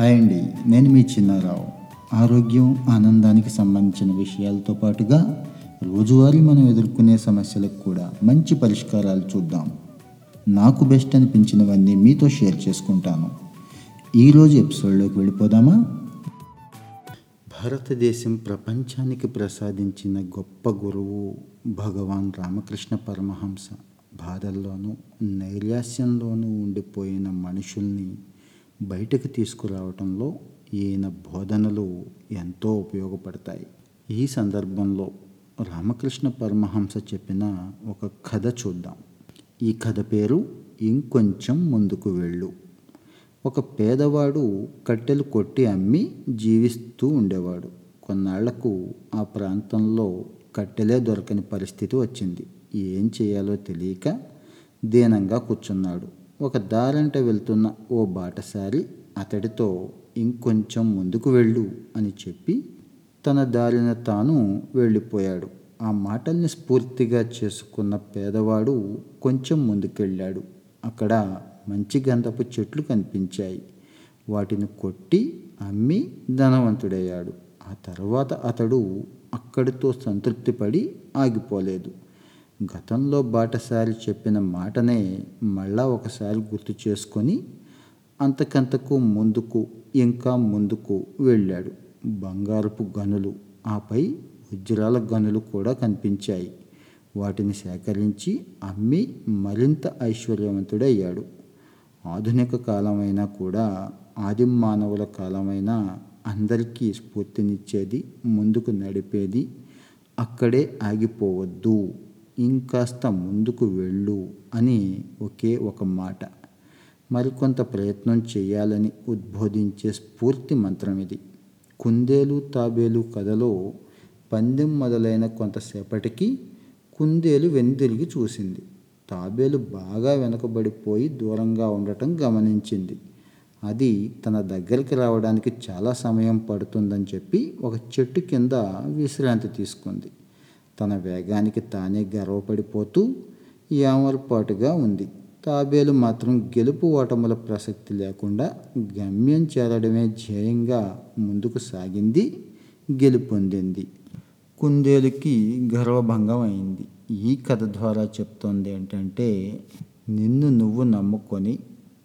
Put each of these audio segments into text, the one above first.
Hi అండి. నేను మీ చిన్నారావు. ఆరోగ్యం ఆనందానికి సంబంధించిన విషయాలతో పాటుగా రోజువారీ మనం ఎదుర్కొనే సమస్యలకు కూడా మంచి పరిష్కారాలు చూద్దాం. నాకు బెస్ట్ అనిపించినవన్నీ మీతో షేర్ చేసుకుంటాను. ఈరోజు ఎపిసోడ్లోకి వెళ్ళిపోదామా? భారతదేశం ప్రపంచానికి ప్రసాదించిన గొప్ప గురువు భగవాన్ రామకృష్ణ పరమహంస. బాధల్లోనూ నైరాస్యంలోనూ ఉండిపోయిన మనుషుల్ని బయటకు తీసుకురావటంలో ఈయన బోధనలు ఎంతో ఉపయోగపడతాయి. ఈ సందర్భంలో రామకృష్ణ పరమహంస చెప్పిన ఒక కథ చూద్దాం. ఈ కథ పేరు ఇంకొంచెం ముందుకు వెళ్ళు. ఒక పేదవాడు కట్టెలు కొట్టి అమ్మి జీవిస్తూ ఉండేవాడు. కొన్నాళ్ళకు ఆ ప్రాంతంలో కట్టెలే దొరకని పరిస్థితి వచ్చింది. ఏం చేయాలో తెలియక దీనంగా కూర్చున్నాడు. ఒక దారంట వెళ్తున్న ఓ బాటసారి అతడితో ఇంకొంచెం ముందుకు వెళ్ళు అని చెప్పి తన దారిన తాను వెళ్ళిపోయాడు. ఆ మాటల్ని స్ఫూర్తిగా చేసుకున్న పేదవాడు కొంచెం ముందుకెళ్ళాడు. అక్కడ మంచి గంధపు చెట్లు కనిపించాయి. వాటిని కొట్టి అమ్మి ధనవంతుడయ్యాడు. ఆ తర్వాత అతడు అక్కడితో సంతృప్తిపడి ఆగిపోలేదు. గతంలో బాటసారి చెప్పిన మాటనే మళ్ళా ఒకసారి గుర్తు చేసుకొని అంతకంతకు ముందుకు ఇంకా ముందుకు వెళ్ళాడు. బంగారపు గనులు ఆపై వజ్రాల గనులు కూడా కనిపించాయి. వాటిని సేకరించి అమ్మి మరింత ఐశ్వర్యవంతుడయ్యాడు. ఆధునిక కాలమైనా కూడా ఆదిమ మానవుల కాలమైనా అందరికీ స్ఫూర్తినిచ్చేది ముందుకు నడిపేది అక్కడే ఆగిపోవద్దు. ఇంకాస్త ముందుకు వెళ్ళు అని ఒకే ఒక మాట. మరికొంత ప్రయత్నం చేయాలని ఉద్బోధించే స్ఫూర్తి మంత్రం ఇది. కుందేలు తాబేలు కథలో పందెం మొదలైన కొంతసేపటికి కుందేలు వెనుదిరిగి చూసింది. తాబేలు బాగా వెనుకబడిపోయి దూరంగా ఉండటం గమనించింది. అది తన దగ్గరికి రావడానికి చాలా సమయం పడుతుందని చెప్పి ఒక చెట్టు కింద విశ్రాంతి తీసుకుంది. తన వేగానికి తానే గర్వపడిపోతూ ఏమరపాటుగా ఉంది. తాబేలు మాత్రం గెలుపు ఓటముల ప్రసక్తి లేకుండా గమ్యం చేరడమే ధ్యేయంగా ముందుకు సాగింది గెలుపొందింది. కుందేలుకి గర్వభంగం అయింది. ఈ కథ ద్వారా చెప్తోంది ఏంటంటే నిన్ను నువ్వు నమ్ముకొని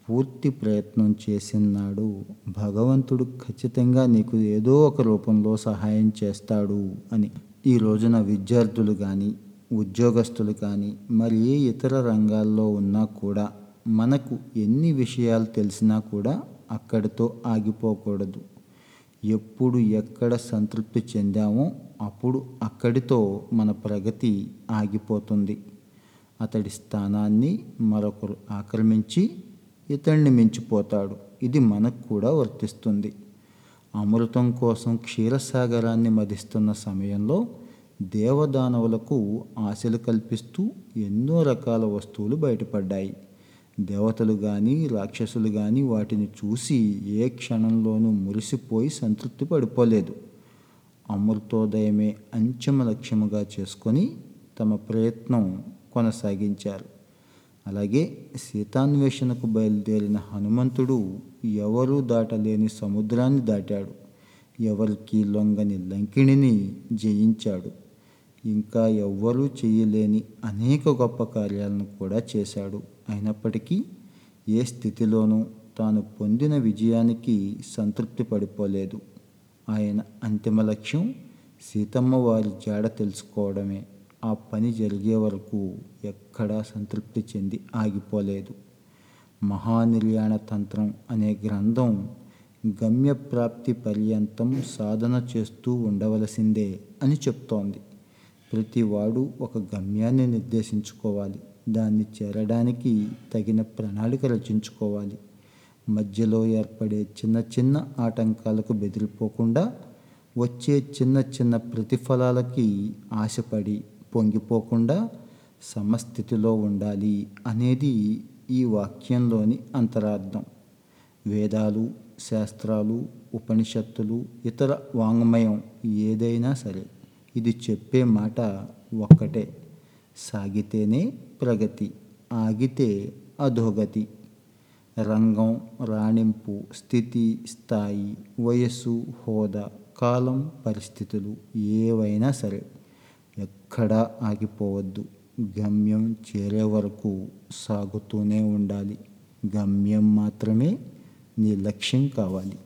పూర్తి ప్రయత్నం చేసినాడు భగవంతుడు ఖచ్చితంగా నీకు ఏదో ఒక రూపంలో సహాయం చేస్తాడు అని. ఈ రోజున విద్యార్థులు కానీ ఉద్యోగస్తులు కానీ మరి ఏ ఇతర రంగాల్లో ఉన్నా కూడా మనకు ఎన్ని విషయాలు తెలిసినా కూడా అక్కడితో ఆగిపోకూడదు. ఎప్పుడు ఎక్కడ సంతృప్తి చెందామో అప్పుడు అక్కడితో మన ప్రగతి ఆగిపోతుంది. అతడి స్థానాన్ని మరొకరు ఆక్రమించి ఇతడిని మించిపోతాడు. ఇది మనకు కూడా వర్తిస్తుంది. అమృతం కోసం క్షీరసాగరాన్ని మధిస్తున్న సమయంలో దేవదానవులకు ఆశలు కల్పిస్తూ ఎన్నో రకాల వస్తువులు బయటపడ్డాయి. దేవతలు కానీ రాక్షసులు కానీ వాటిని చూసి ఏ క్షణంలోనూ మురిసిపోయి సంతృప్తి పడిపోలేదు. అమృతోదయమే అంతిమ లక్ష్యముగా చేసుకొని తమ ప్రయత్నం కొనసాగించారు. అలాగే సీతాన్వేషణకు బయలుదేరిన హనుమంతుడు ఎవరూ దాటలేని సముద్రాన్ని దాటాడు. ఎవరికి లొంగని లంకిణిని జయించాడు. ఇంకా ఎవ్వరూ చేయలేని అనేక గొప్ప కార్యాలను కూడా చేశాడు. అయినప్పటికీ ఏ స్థితిలోనూ తాను పొందిన విజయానికి సంతృప్తి పడిపోలేదు. ఆయన అంతిమ లక్ష్యం సీతమ్మ వారి జాడ తెలుసుకోవడమే. ఆ పని జరిగే వరకు ఎక్కడా సంతృప్తి చెంది ఆగిపోలేదు. మహానిర్యాణ తంత్రం అనే గ్రంథం గమ్యప్రాప్తి పర్యంతం సాధన చేస్తూ ఉండవలసిందే అని చెప్తోంది. ప్రతివాడు ఒక గమ్యాన్ని నిర్దేశించుకోవాలి. దాన్ని చేరడానికి తగిన ప్రణాళిక రచించుకోవాలి. మధ్యలో ఏర్పడే చిన్న చిన్న ఆటంకాలకు బెదిరిపోకుండా వచ్చే చిన్న చిన్న ప్రతిఫలాలకి ఆశపడి పొంగిపోకుండా సమస్థితిలో ఉండాలి అనేది ఈ వాక్యంలోని అంతరార్థం. వేదాలు శాస్త్రాలు ఉపనిషత్తులు ఇతర వాంగ్మయం ఏదైనా సరే ఇది చెప్పే మాట ఒక్కటే. సాగితేనే ప్రగతి ఆగితే అధోగతి. రంగం రాణింపు స్థితి స్థాయి వయస్సు హోదా కాలం పరిస్థితులు ఏవైనా సరే ఎక్కడా ఆగిపోవద్దు. గమ్యం చేరే వరకు సాగుతూనే ఉండాలి. గమ్యం మాత్రమే నీ లక్ష్యం కావాలి.